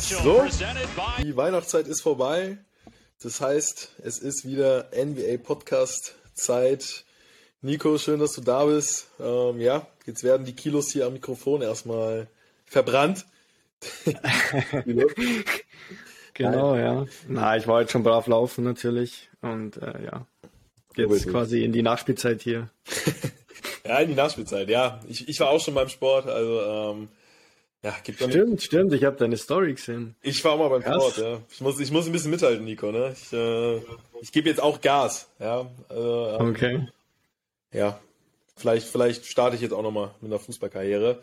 So, die Weihnachtszeit ist vorbei. Das heißt, es ist wieder NBA Podcast Zeit. Nico, schön, dass du da bist. Ähm, ja, jetzt werden die Kilos hier am Mikrofon erstmal verbrannt. genau, ja. Na, ich war jetzt schon brav laufen natürlich und äh, ja, jetzt quasi in die Nachspielzeit hier. ja, in die Nachspielzeit, ja. Ich, ich war auch schon beim Sport, also ähm, ja, gibt Stimmt, stimmt, ich habe deine Story gesehen. Ich war mal beim Sport, ja. Ich muss, ich muss ein bisschen mithalten, Nico, ne? Ich, äh, ich gebe jetzt auch Gas, ja. Ähm, okay ja, vielleicht, vielleicht starte ich jetzt auch nochmal mit einer Fußballkarriere.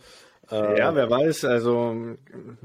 Äh, ja, wer weiß, also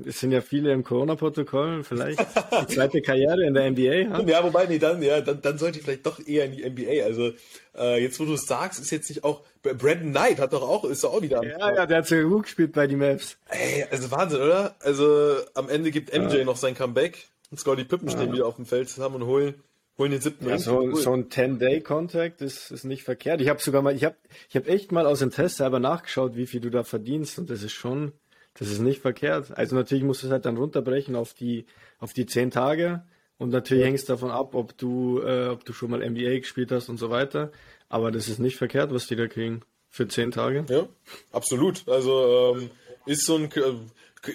es sind ja viele im Corona-Protokoll, vielleicht die zweite Karriere in der NBA. Ha? Ja, wobei, nee, dann, ja, dann, dann sollte ich vielleicht doch eher in die NBA. Also äh, jetzt, wo du es sagst, ist jetzt nicht auch, Brandon Knight hat doch auch, ist doch auch wieder Ja, ja, der hat so gut gespielt bei den Maps. Ey, also Wahnsinn, oder? Also am Ende gibt MJ ja. noch sein Comeback und Scotty Pippen ja. stehen wieder auf dem Feld zusammen und holen holen den siebten ja, so, so ein 10-Day-Contract ist, ist nicht verkehrt. Ich habe sogar mal, ich habe ich hab echt mal aus Interesse selber nachgeschaut, wie viel du da verdienst und das ist schon, das ist nicht verkehrt. Also natürlich musst du es halt dann runterbrechen auf die, auf die zehn Tage und natürlich ja. hängt es davon ab, ob du, äh, ob du schon mal NBA gespielt hast und so weiter. Aber das ist nicht verkehrt, was die da kriegen für zehn Tage. Ja, absolut. Also ähm, ist so ein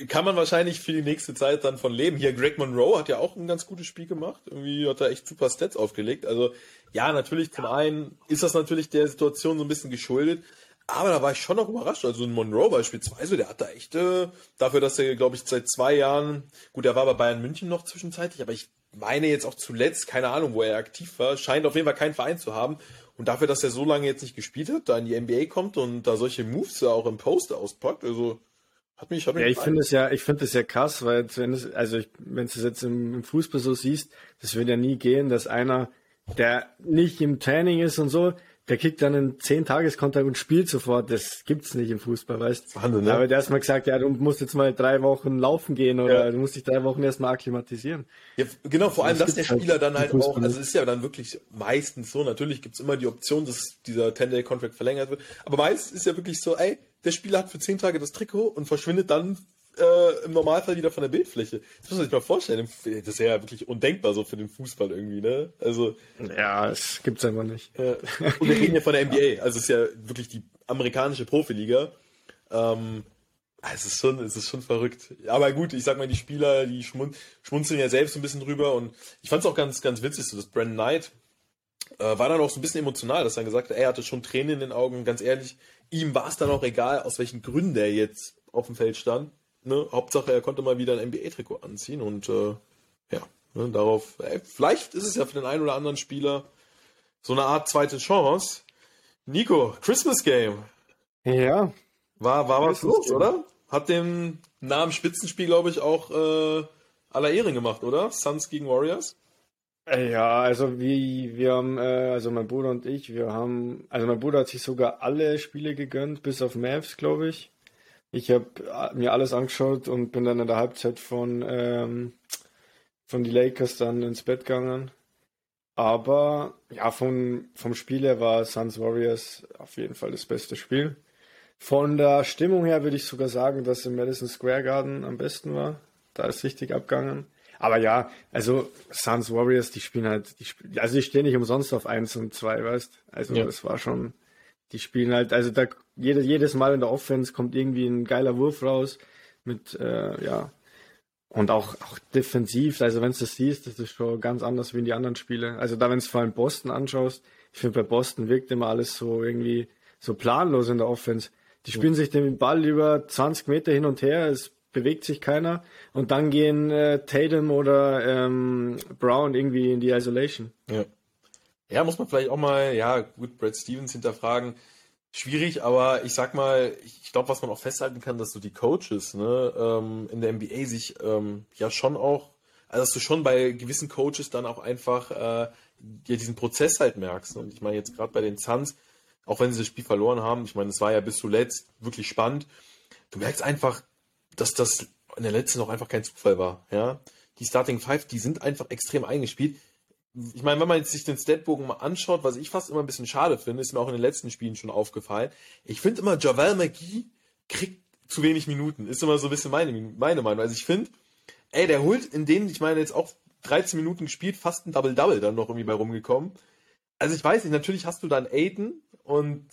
kann man wahrscheinlich für die nächste Zeit dann von leben. Hier, Greg Monroe hat ja auch ein ganz gutes Spiel gemacht. Irgendwie hat er echt super Stats aufgelegt. Also, ja, natürlich, zum einen ist das natürlich der Situation so ein bisschen geschuldet. Aber da war ich schon noch überrascht. Also ein Monroe beispielsweise, der hat da echt, äh, dafür, dass er, glaube ich, seit zwei Jahren, gut, er war bei Bayern München noch zwischenzeitlich, aber ich meine jetzt auch zuletzt, keine Ahnung, wo er aktiv war, scheint auf jeden Fall keinen Verein zu haben. Und dafür, dass er so lange jetzt nicht gespielt hat, da in die NBA kommt und da solche Moves auch im Post auspackt, also hat mich, hat mich ja, ich finde es ja, ich finde es ja krass, weil wenn es, also ich, wenn du es jetzt im, im, Fußball so siehst, das würde ja nie gehen, dass einer, der nicht im Training ist und so, der kriegt dann einen 10 tages und spielt sofort. Das gibt's nicht im Fußball, weißt du? Wahnsinn, ne? Aber der erstmal gesagt, ja, du musst jetzt mal drei Wochen laufen gehen oder ja. du musst dich drei Wochen erstmal akklimatisieren. Ja, genau, vor allem, das dass der halt Spieler halt dann halt auch, also es ist ja dann wirklich meistens so, natürlich gibt's immer die Option, dass dieser 10-Day-Contract verlängert wird, aber meistens ist ja wirklich so, ey, der Spieler hat für zehn Tage das Trikot und verschwindet dann äh, im Normalfall wieder von der Bildfläche. Das muss man sich mal vorstellen. Das ist ja wirklich undenkbar so für den Fußball irgendwie, ne? Also. Ja, es gibt's einfach nicht. Äh, und wir reden ja von der NBA. Also es ist ja wirklich die amerikanische Profiliga. Ähm, es ist schon, es ist schon verrückt. Aber gut, ich sag mal, die Spieler, die schmun schmunzeln ja selbst ein bisschen drüber und ich fand es auch ganz, ganz witzig, so dass Brandon Knight äh, war dann auch so ein bisschen emotional, dass er gesagt hat, er hatte schon Tränen in den Augen, ganz ehrlich, ihm war es dann auch egal, aus welchen Gründen er jetzt auf dem Feld stand. Ne? Hauptsache, er konnte mal wieder ein NBA-Trikot anziehen und äh, ja, ne, darauf, ey, vielleicht ist es ja für den einen oder anderen Spieler so eine Art zweite Chance. Nico, Christmas Game. Ja. War, war was los, Game. oder? Hat dem Namen Spitzenspiel, glaube ich, auch äh, aller Ehren gemacht, oder? Suns gegen Warriors? Ja, also wie wir haben, äh, also mein Bruder und ich, wir haben, also mein Bruder hat sich sogar alle Spiele gegönnt, bis auf Mavs, glaube ich. Ich habe äh, mir alles angeschaut und bin dann in der Halbzeit von ähm, von die Lakers dann ins Bett gegangen. Aber ja, von, vom Spiel her war Suns Warriors auf jeden Fall das beste Spiel. Von der Stimmung her würde ich sogar sagen, dass im Madison Square Garden am besten war. Da ist richtig abgegangen. Aber ja, also Suns Warriors, die spielen halt, die spielen, also die stehen nicht umsonst auf 1 und 2, weißt Also ja. das war schon, die spielen halt, also da jede, jedes Mal in der Offense kommt irgendwie ein geiler Wurf raus mit, äh, ja, und auch, auch defensiv, also wenn du das siehst, das ist schon ganz anders wie in die anderen Spiele. Also da, wenn du vor allem Boston anschaust, ich finde bei Boston wirkt immer alles so irgendwie so planlos in der Offense. Die spielen ja. sich den Ball über 20 Meter hin und her, es bewegt sich keiner. Und dann gehen äh, Tatum oder ähm, Brown irgendwie in die Isolation. Ja. ja, muss man vielleicht auch mal, ja, gut, Brad Stevens hinterfragen. Schwierig, aber ich sag mal, ich glaube, was man auch festhalten kann, dass so die Coaches ne, ähm, in der NBA sich ähm, ja schon auch, also dass du schon bei gewissen Coaches dann auch einfach äh, ja, diesen Prozess halt merkst. Und ich meine jetzt gerade bei den Suns, auch wenn sie das Spiel verloren haben, ich meine, es war ja bis zuletzt wirklich spannend. Du merkst einfach, dass das in der letzten noch einfach kein Zufall war. Ja, die Starting Five, die sind einfach extrem eingespielt. Ich meine, wenn man sich den Statbogen mal anschaut, was ich fast immer ein bisschen schade finde, ist mir auch in den letzten Spielen schon aufgefallen. Ich finde immer, Javel McGee kriegt zu wenig Minuten. Ist immer so ein bisschen meine, meine Meinung. Also ich finde, ey, der holt in denen, ich meine, jetzt auch 13 Minuten gespielt, fast ein Double-Double dann noch irgendwie bei rumgekommen. Also ich weiß nicht, natürlich hast du dann Aiden und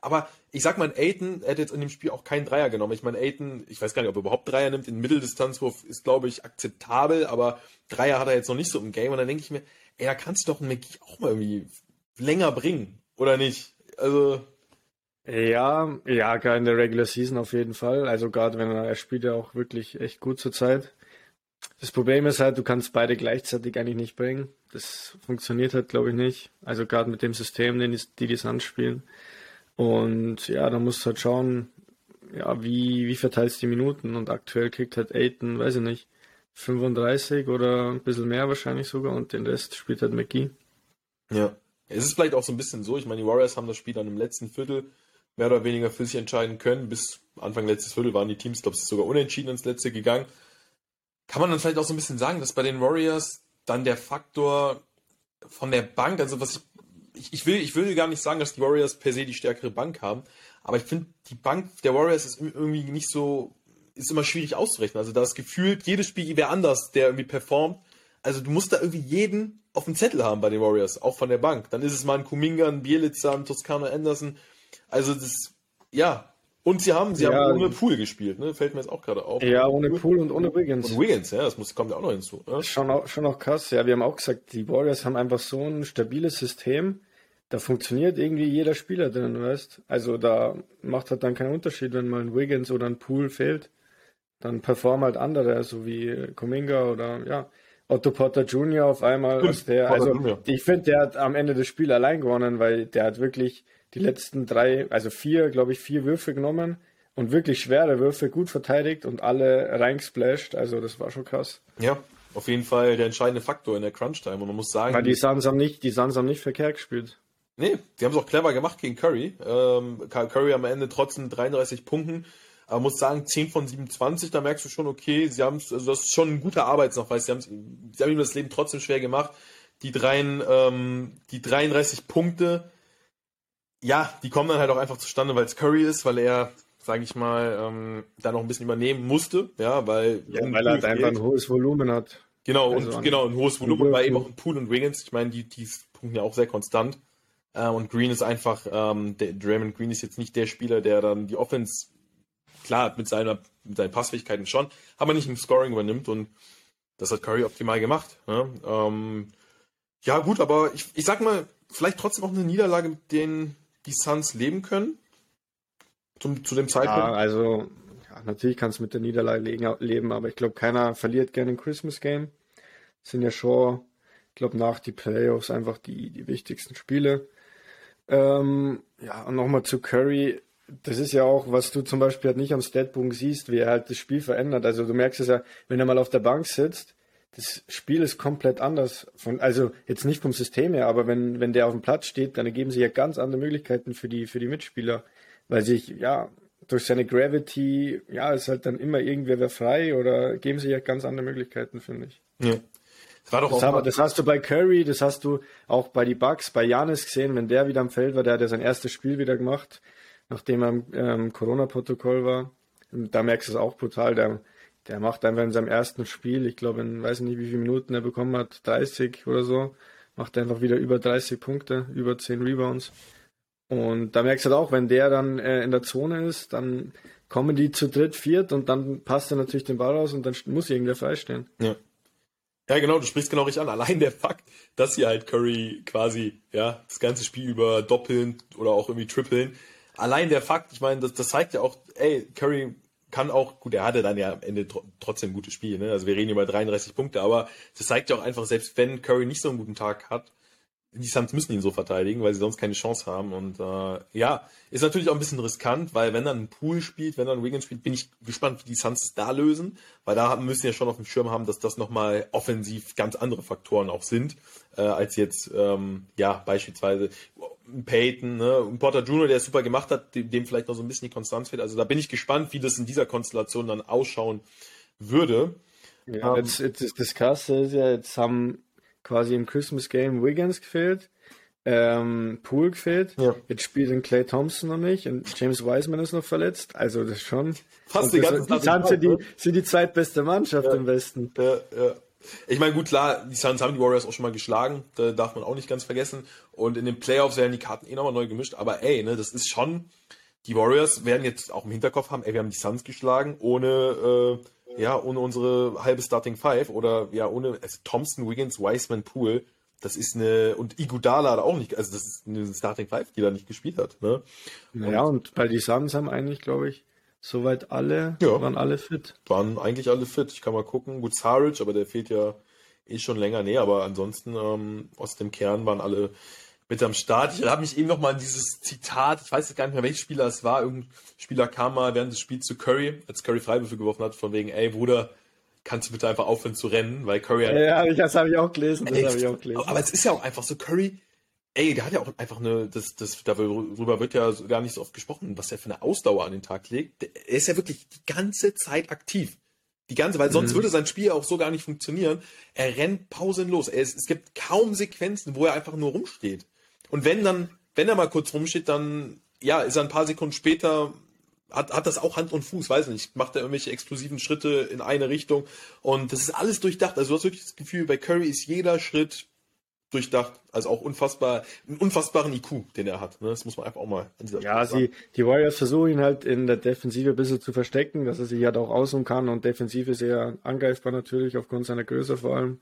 aber ich sag mal, Aiden hätte jetzt in dem Spiel auch keinen Dreier genommen. Ich meine, Aiden, ich weiß gar nicht, ob er überhaupt Dreier nimmt. In Mitteldistanzwurf ist, glaube ich, akzeptabel, aber Dreier hat er jetzt noch nicht so im Game. Und dann denke ich mir, ey, da kannst du doch einen McGee auch mal irgendwie länger bringen, oder nicht? Also. Ja, ja, gerade in der Regular Season auf jeden Fall. Also gerade wenn er, er spielt ja auch wirklich echt gut zur Zeit. Das Problem ist halt, du kannst beide gleichzeitig eigentlich nicht bringen. Das funktioniert halt, glaube ich, nicht. Also gerade mit dem System, den die, die, die Suns spielen. Und ja, da musst du halt schauen, ja, wie, wie verteilst du die Minuten? Und aktuell kriegt halt Aiton, weiß ich nicht, 35 oder ein bisschen mehr wahrscheinlich sogar und den Rest spielt halt McGee. Ja. Es ist vielleicht auch so ein bisschen so, ich meine, die Warriors haben das Spiel dann im letzten Viertel mehr oder weniger für sich entscheiden können. Bis Anfang letztes Viertel waren die Teams, glaube ich, sogar unentschieden ins letzte gegangen. Kann man dann vielleicht auch so ein bisschen sagen, dass bei den Warriors dann der Faktor von der Bank, also was ich ich, ich, will, ich will gar nicht sagen, dass die Warriors per se die stärkere Bank haben, aber ich finde, die Bank der Warriors ist irgendwie nicht so, ist immer schwierig auszurechnen. Also da ist gefühlt, jedes Spiel wäre anders, der irgendwie performt. Also du musst da irgendwie jeden auf dem Zettel haben bei den Warriors, auch von der Bank. Dann ist es mal ein Kuminga, ein Bielitzer, ein Toscano Anderson. Also das, ja. Und sie haben, sie ja, haben ohne Pool gespielt, ne? Fällt mir jetzt auch gerade auf. Ja, ohne Pool und ohne Wiggins. Und Wiggins, ja, das muss, kommt ja auch noch hinzu. Ne? Schon, auch, schon auch krass, ja. Wir haben auch gesagt, die Warriors haben einfach so ein stabiles System da funktioniert irgendwie jeder Spieler drin, weißt Also da macht halt dann keinen Unterschied, wenn mal ein Wiggins oder ein Pool fehlt. Dann performen halt andere, so wie Kuminga oder ja, Otto Potter Jr. auf einmal. Als der, also ich finde, der hat am Ende des Spiels allein gewonnen, weil der hat wirklich die letzten drei, also vier, glaube ich, vier Würfe genommen und wirklich schwere Würfe gut verteidigt und alle reingesplasht. Also das war schon krass. Ja, auf jeden Fall der entscheidende Faktor in der Crunch-Time. Und man muss sagen. Weil die Suns haben nicht, die Suns haben nicht verkehrt gespielt. Nee, die haben es auch clever gemacht gegen Curry. Ähm, Curry am Ende trotzdem 33 Punkten. Aber muss sagen, 10 von 27, da merkst du schon, okay, sie haben also das ist schon ein guter Arbeitsnachweis. Sie, sie haben ihm das Leben trotzdem schwer gemacht. Die, dreien, ähm, die 33 Punkte, ja, die kommen dann halt auch einfach zustande, weil es Curry ist, weil er, sage ich mal, ähm, da noch ein bisschen übernehmen musste, ja, weil, ja, weil er halt einfach ein hohes Volumen hat. Genau, also und genau, ein hohes Volumen, weil eben auch ein Pool und Wiggins, ich meine, die, die punkten ja auch sehr konstant. Äh, und Green ist einfach, ähm, der, Draymond Green ist jetzt nicht der Spieler, der dann die Offense, klar, mit, seiner, mit seinen Passfähigkeiten schon, aber nicht im Scoring übernimmt und das hat Curry optimal gemacht. Ne? Ähm, ja, gut, aber ich, ich sag mal, vielleicht trotzdem auch eine Niederlage, mit denen die Suns leben können. Zum, zu dem Zeitpunkt. Ja, also ja, natürlich kannst du mit der Niederlage leben, aber ich glaube, keiner verliert gerne ein Christmas Game. Das sind ja schon, ich glaube, nach die Playoffs einfach die, die wichtigsten Spiele. Ähm, ja, und nochmal zu Curry. Das ist ja auch, was du zum Beispiel halt nicht am Statbook siehst, wie er halt das Spiel verändert. Also du merkst es ja, wenn er mal auf der Bank sitzt, das Spiel ist komplett anders. Von, also jetzt nicht vom System her, aber wenn, wenn der auf dem Platz steht, dann ergeben sich ja ganz andere Möglichkeiten für die, für die Mitspieler. Weil sich, ja, durch seine Gravity, ja, ist halt dann immer irgendwer wer frei oder geben sich ja ganz andere Möglichkeiten, finde ich. Ja. Das, war doch das, haben, das hast du bei Curry, das hast du auch bei die Bucks, bei Janis gesehen, wenn der wieder am Feld war, der hat ja sein erstes Spiel wieder gemacht, nachdem er im ähm, Corona-Protokoll war. Da merkst du es auch brutal, der, der macht einfach in seinem ersten Spiel, ich glaube in weiß nicht wie viele Minuten er bekommen hat, 30 oder so, macht einfach wieder über 30 Punkte, über 10 Rebounds. Und da merkst du halt auch, wenn der dann äh, in der Zone ist, dann kommen die zu dritt, viert und dann passt er natürlich den Ball raus und dann muss irgendwer freistehen. Ja. Ja, genau, du sprichst genau richtig an. Allein der Fakt, dass sie halt Curry quasi, ja, das ganze Spiel über doppeln oder auch irgendwie trippeln. Allein der Fakt, ich meine, das, das zeigt ja auch, ey, Curry kann auch, gut, er hatte dann ja am Ende trotzdem ein gutes Spiel, ne? Also wir reden über 33 Punkte, aber das zeigt ja auch einfach, selbst wenn Curry nicht so einen guten Tag hat, die Suns müssen ihn so verteidigen, weil sie sonst keine Chance haben. Und äh, ja, ist natürlich auch ein bisschen riskant, weil wenn dann ein Pool spielt, wenn dann Wiggins spielt, bin ich gespannt, wie die Suns es da lösen, weil da müssen ja schon auf dem Schirm haben, dass das nochmal offensiv ganz andere Faktoren auch sind, äh, als jetzt, ähm, ja, beispielsweise Peyton, ne, und Porter Jr., der es super gemacht hat, dem, dem vielleicht noch so ein bisschen die Konstanz fehlt. Also da bin ich gespannt, wie das in dieser Konstellation dann ausschauen würde. Ja, ähm, jetzt, jetzt, das Krasse ist jetzt haben quasi im Christmas Game Wiggins gefehlt. ähm, Poole gefehlt. Ja. Jetzt spielt ein Clay Thompson noch nicht und James Wiseman ist noch verletzt. Also das ist schon. Fast die ganze die Suns sind die, sind die zweitbeste Mannschaft Ja. im Westen. Ja, ja. Ich meine, gut, klar, die Suns haben die Warriors auch schon mal geschlagen, da darf man auch nicht ganz vergessen. Und in den Playoffs werden die Karten eh nochmal neu gemischt, aber ey, ne, das ist schon, die Warriors werden jetzt auch im Hinterkopf haben, ey, wir haben die Suns geschlagen, ohne, äh, ja, ohne unsere halbe Starting Five oder ja, ohne also Thompson, Wiggins, Wiseman, Poole. Das ist eine, und Iguodala hat auch nicht, also das ist eine Starting Five, die da nicht gespielt hat, ne? Ja, und bei die Suns haben eigentlich, glaube ich, soweit alle, Ja. waren alle fit. waren eigentlich alle fit. Ich kann mal gucken. Gut, Saric, aber der fehlt ja eh schon länger. Nee, aber ansonsten ähm, aus dem Kern waren alle mit am Start. Ich habe mich eben noch mal an dieses Zitat, ich weiß jetzt gar nicht mehr, welcher Spieler es war. Irgendein Spieler kam mal während des Spiels zu Curry, als Curry Freiwürfe geworfen hat, von wegen, ey Bruder, kannst du bitte einfach aufhören zu rennen, weil Curry hat Ja, das habe ich auch gelesen. Das habe ich auch gelesen. aber es ist ja auch einfach so, Curry, ey, der hat ja auch einfach eine, das, das, darüber wird ja gar nicht so oft gesprochen, was er für eine Ausdauer an den Tag legt. Er ist ja wirklich die ganze Zeit aktiv. Die ganze, weil sonst Mhm. würde sein Spiel auch so gar nicht funktionieren. Er rennt pausenlos. Er ist, es gibt kaum Sequenzen, wo er einfach nur rumsteht. Und wenn dann, wenn er mal kurz rumsteht, dann, ja, ist er ein paar Sekunden später, hat, hat das auch Hand und Fuß, weiß nicht, macht er irgendwelche explosiven Schritte in eine Richtung. Und das ist alles durchdacht. Also du hast wirklich das Gefühl, bei Curry ist jeder Schritt durchdacht. Also auch unfassbar, einen unfassbaren IQ, den er hat. Ne? Das muss man einfach auch mal an dieser Ja, Stelle sie, die Warriors versuchen ihn halt in der Defensive ein bisschen zu verstecken, dass er sich halt auch ausruhen kann und defensiv ist er angreifbar natürlich, aufgrund seiner Größe vor allem.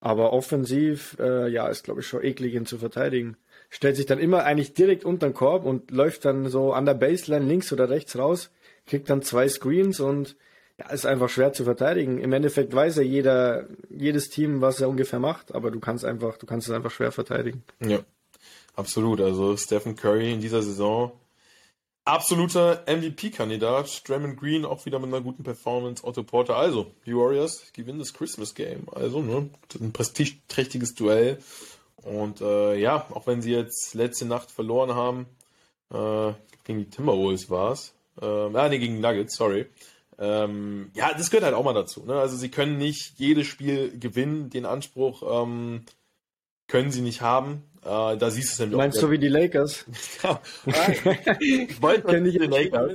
Aber offensiv, äh, ja, ist glaube ich schon eklig, ihn zu verteidigen. Stellt sich dann immer eigentlich direkt unter den Korb und läuft dann so an der Baseline links oder rechts raus, kriegt dann zwei Screens und ja, ist einfach schwer zu verteidigen. Im Endeffekt weiß ja jeder, jedes Team, was er ungefähr macht, aber du kannst einfach, du kannst es einfach schwer verteidigen. Ja, absolut. Also Stephen Curry in dieser Saison absoluter MVP-Kandidat. Draymond Green auch wieder mit einer guten Performance. Otto Porter. Also, die Warriors gewinnen das Christmas Game. Also, ne, ein prestigeträchtiges Duell. Und äh, ja, auch wenn sie jetzt letzte Nacht verloren haben, äh, gegen die Timberwolves war es. Ähm, ah, nee, gegen Nuggets, sorry. Ähm, ja, das gehört halt auch mal dazu. Ne? Also sie können nicht jedes Spiel gewinnen. Den Anspruch ähm, können sie nicht haben. Äh, da siehst du es nämlich Du meinst auch. so wie die Lakers? Ja. ich wollte noch nicht ich zu den Lakers.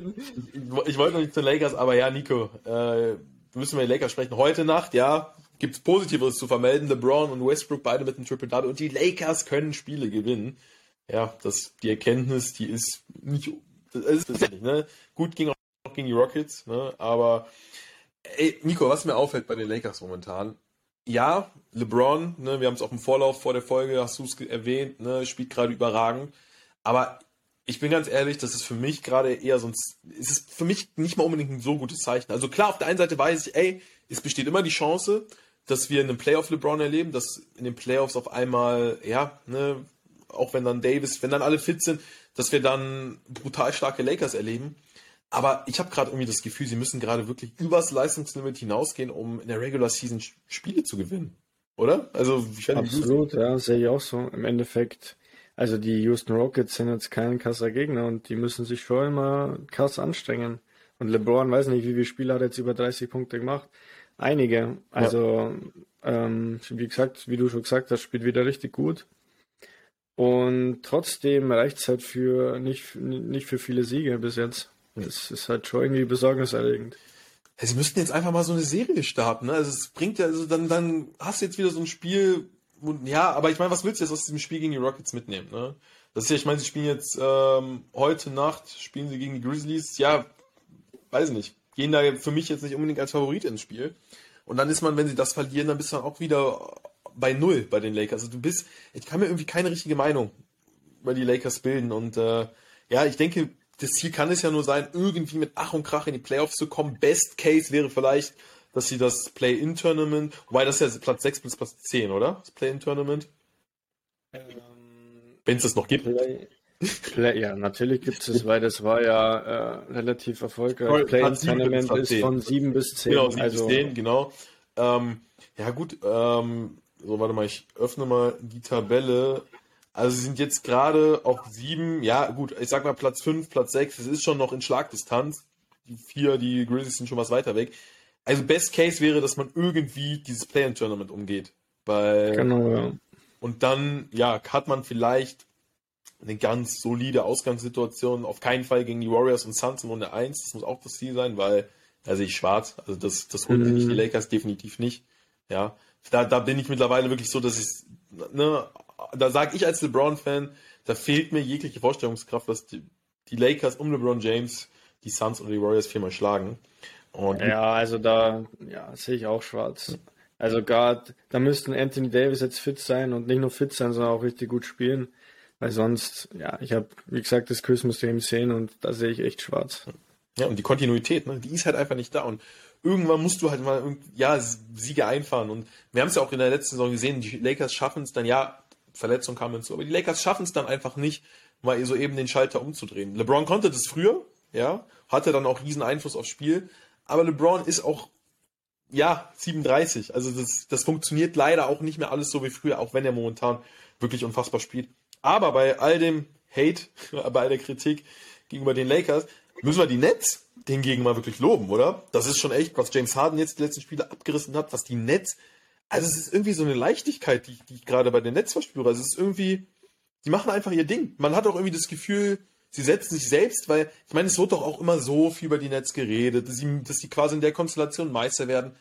Ich, ich wollte noch nicht zu den Lakers, aber ja, Nico, äh, müssen wir die Lakers sprechen. Heute Nacht, ja, gibt es Positiveres zu vermelden. LeBron und Westbrook beide mit einem Triple-Double und die Lakers können Spiele gewinnen. Ja, das, die Erkenntnis, die ist nicht, das ist das nicht, ne? Gut ging auch gegen die Rockets, ne? Aber, ey, Nico, was mir auffällt bei den Lakers momentan, ja, LeBron, ne, wir haben es auch im Vorlauf vor der Folge, hast du es erwähnt, ne, spielt gerade überragend. Aber ich bin ganz ehrlich, das ist für mich gerade eher so ein, es ist für mich nicht mal unbedingt ein so gutes Zeichen. Also klar, auf der einen Seite weiß ich, ey, es besteht immer die Chance, dass wir einen Playoff LeBron erleben, dass in den Playoffs auf einmal, ja, ne, auch wenn dann Davis, wenn dann alle fit sind, dass wir dann brutal starke Lakers erleben. Aber ich habe gerade irgendwie das Gefühl, sie müssen gerade wirklich übers Leistungslimit hinausgehen, um in der Regular Season Spiele zu gewinnen. Oder? Also, ich Absolut, ja, sehe ich auch so. Im Endeffekt, also die Houston Rockets sind jetzt kein krasser Gegner und die müssen sich schon immer krass anstrengen. Und LeBron, weiß nicht, wie viele Spiele hat er jetzt über 30 Punkte gemacht? Einige. Also, ähm, wie gesagt, wie du schon gesagt hast, spielt wieder richtig gut. Und trotzdem reicht es halt für nicht, nicht für viele Siege bis jetzt. Das ist halt schon irgendwie besorgniserregend. Ja, sie müssten jetzt einfach mal so eine Serie starten. Ne? Also es bringt ja, also dann, dann hast du jetzt wieder so ein Spiel, wo, ja, aber ich meine, was willst du jetzt aus diesem Spiel gegen die Rockets mitnehmen? Ne? Das ist ja, ich meine, sie spielen jetzt ähm, heute Nacht, spielen sie gegen die Grizzlies. Ja, weiß nicht. Gehen da für mich jetzt nicht unbedingt als Favorit ins Spiel. Und dann ist man, wenn sie das verlieren, dann bist du dann auch wieder bei Null bei den Lakers. Also du bist, ich kann mir irgendwie keine richtige Meinung über die Lakers bilden. Und äh, ja, ich denke, das Ziel kann es ja nur sein, irgendwie mit Ach und Krach in die Playoffs zu kommen. Best Case wäre vielleicht, dass sie das Play-In-Tournament, wobei das ist ja Platz 6 bis Platz 10, oder? Das Play-In-Tournament. Wenn es das noch gibt. Play, ja, natürlich gibt es weil das war ja äh, relativ erfolgreich. Play Platz sieben bis Tournament ist zehn. von 7 bis 10. Genau, 7 also, bis 10, genau. Ähm, ja gut, ähm, so warte mal, ich öffne mal die Tabelle. Also sie sind jetzt gerade auf 7, ja gut, ich sag mal Platz 5, Platz 6, es ist schon noch in Schlagdistanz. Die vier, die Grizzlies sind schon was weiter weg. Also Best Case wäre, dass man irgendwie dieses Play-In-Tournament umgeht. Weil Genau, ja. Und dann, ja, hat man vielleicht eine ganz solide Ausgangssituation. Auf keinen Fall gegen die Warriors und Suns in Runde 1. Das muss auch das Ziel sein, weil da sehe ich schwarz. Also das, das holen mhm. nicht die Lakers definitiv nicht. Ja, da, da bin ich mittlerweile wirklich so, dass ich, ne, da sage ich als LeBron-Fan, da fehlt mir jegliche Vorstellungskraft, dass die, die Lakers um LeBron James die Suns oder die Warriors viermal schlagen. Und ja, also da ja, sehe ich auch schwarz. Also gerade, da müssten Anthony Davis jetzt fit sein und nicht nur fit sein, sondern auch richtig gut spielen. Weil sonst, ja, ich habe, wie gesagt, das Christmas Game sehen und da sehe ich echt schwarz. Ja, und die Kontinuität, ne, die ist halt einfach nicht da. Und irgendwann musst du halt mal ja, Siege einfahren. Und wir haben es ja auch in der letzten Saison gesehen, die Lakers schaffen es dann, ja, Verletzung kam hinzu, aber die Lakers schaffen es dann einfach nicht, mal so eben den Schalter umzudrehen. LeBron konnte das früher, ja, hatte dann auch riesen Einfluss aufs Spiel, aber LeBron ist auch, ja, 37. Also das, das funktioniert leider auch nicht mehr alles so wie früher, auch wenn er momentan wirklich unfassbar spielt. Aber bei all dem Hate, bei all der Kritik gegenüber den Lakers, müssen wir die Nets hingegen mal wirklich loben, oder? Das ist schon echt, was James Harden jetzt die letzten Spiele abgerissen hat, was die Nets, also es ist irgendwie so eine Leichtigkeit, die, die ich gerade bei den Nets verspüre. Also es ist irgendwie, die machen einfach ihr Ding. Man hat auch irgendwie das Gefühl, sie setzen sich selbst, weil, ich meine, es wird doch auch immer so viel über die Nets geredet, dass sie, dass sie quasi in der Konstellation Meister werden.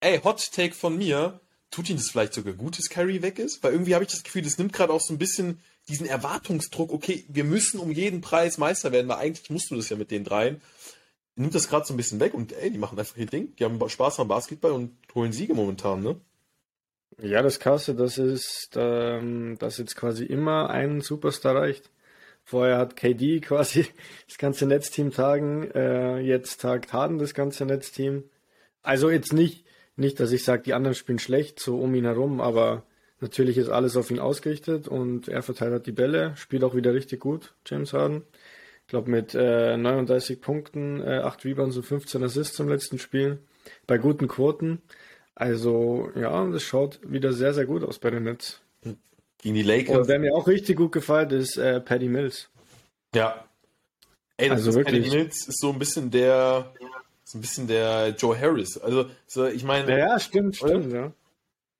Ey, Hot Take von mir, tut ihnen das vielleicht sogar gut, dass Curry weg ist? Weil irgendwie habe ich das Gefühl, das nimmt gerade auch so ein bisschen diesen Erwartungsdruck, okay, wir müssen um jeden Preis Meister werden, weil eigentlich musst du das ja mit den dreien. Nimmt das gerade so ein bisschen weg und ey, die machen einfach ihr Ding. Die haben Spaß am Basketball und holen Siege momentan, ne? Ja, das Krasse, das ist, ähm, dass jetzt quasi immer ein Superstar reicht. Vorher hat KD quasi das ganze Netzteam tagen, äh, jetzt tagt Harden das ganze Netzteam. Also jetzt nicht, nicht, dass ich sage, die anderen spielen schlecht, so um ihn herum, aber natürlich ist alles auf ihn ausgerichtet und er verteilt die Bälle, spielt auch wieder richtig gut, James Harden. Ich glaube mit äh, 39 Punkten, äh, 8 Rebounds und 15 Assists im letzten Spiel, bei guten Quoten. Also ja, das schaut wieder sehr, sehr gut aus bei den Nets. Gegen die Lakers. Und wer mir auch richtig gut gefällt, ist äh, Paddy Mills. Ja. Ey, also wirklich. Paddy Mills ist so ein bisschen der, so ein bisschen der Joe Harris. Also, so, ich meine. Ja, ja, stimmt, stimmt, ja.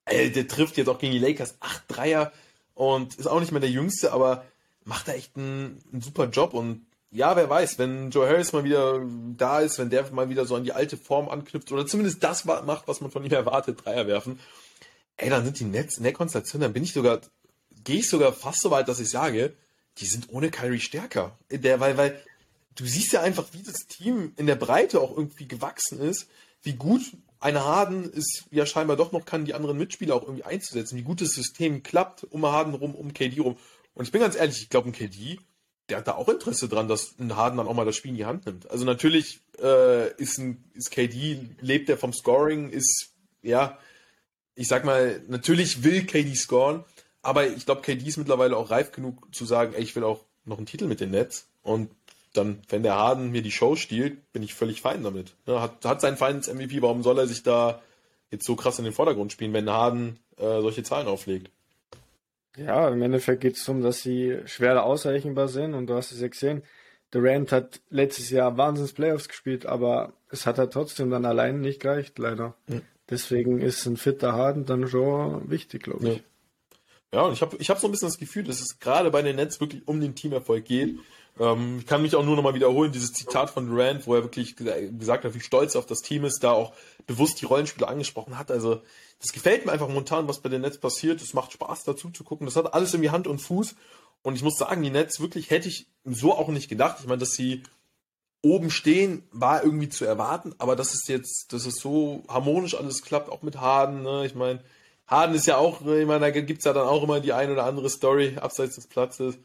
Ey, der trifft jetzt auch gegen die Lakers acht Dreier und ist auch nicht mehr der Jüngste, aber macht da echt einen, einen super Job und ja, wer weiß, wenn Joe Harris mal wieder da ist, wenn der mal wieder so an die alte Form anknüpft oder zumindest das macht, was man von ihm erwartet, Dreier werfen, ey, dann sind die Nets in der Konstellation, dann bin ich sogar, gehe ich sogar fast so weit, dass ich sage, die sind ohne Kyrie stärker. Der, weil, weil du siehst ja einfach, wie das Team in der Breite auch irgendwie gewachsen ist, wie gut ein Harden es ja scheinbar doch noch kann, die anderen Mitspieler auch irgendwie einzusetzen, wie gut das System klappt, um Harden rum, um KD rum. Und ich bin ganz ehrlich, ich glaube, ein KD der hat da auch Interesse dran, dass ein Harden dann auch mal das Spiel in die Hand nimmt. Also natürlich äh, ist, ein, ist KD, lebt er vom Scoring, ist, ja, ich sag mal, natürlich will KD scoren, aber ich glaube, KD ist mittlerweile auch reif genug zu sagen, ey, ich will auch noch einen Titel mit den Nets. Und dann, wenn der Harden mir die Show stiehlt, bin ich völlig fein damit. Ne, hat, hat seinen Finals MVP, warum soll er sich da jetzt so krass in den Vordergrund spielen, wenn Harden äh, solche Zahlen auflegt? Ja, im Endeffekt geht es darum, dass sie schwerer ausrechenbar sind und du hast es ja gesehen. Durant hat letztes Jahr Wahnsinns Playoffs gespielt, aber es hat er trotzdem dann allein nicht gereicht, leider. Mhm. Deswegen ist ein fitter Harden dann schon wichtig, glaube ich. Ja. ja, und ich habe ich hab so ein bisschen das Gefühl, dass es gerade bei den Nets wirklich um den Teamerfolg geht. Ähm, ich kann mich auch nur nochmal wiederholen, dieses Zitat von Durant, wo er wirklich gesagt hat, wie stolz er auf das Team ist, da auch bewusst die Rollenspieler angesprochen hat. Also das gefällt mir einfach momentan, was bei den Nets passiert. Es macht Spaß dazu zu gucken. Das hat alles irgendwie Hand und Fuß. Und ich muss sagen, die Nets wirklich hätte ich so auch nicht gedacht. Ich meine, dass sie oben stehen, war irgendwie zu erwarten, aber das ist jetzt, dass es so harmonisch alles klappt, auch mit Harden. Ne? Ich meine, Harden ist ja auch, ich meine, da gibt es ja dann auch immer die ein oder andere Story abseits des Platzes.